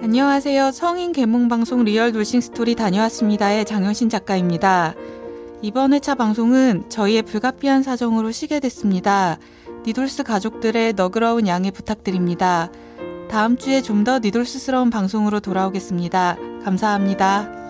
안녕하세요. 성인 계몽 방송 리얼 돌싱 스토리 다녀왔습니다의 장효신 작가입니다. 이번 회차 방송은 저희의 불가피한 사정으로 쉬게 됐습니다. 리돌스 가족들의 너그러운 양해 부탁드립니다. 다음 주에 좀 더 리돌스스러운 방송으로 돌아오겠습니다. 감사합니다.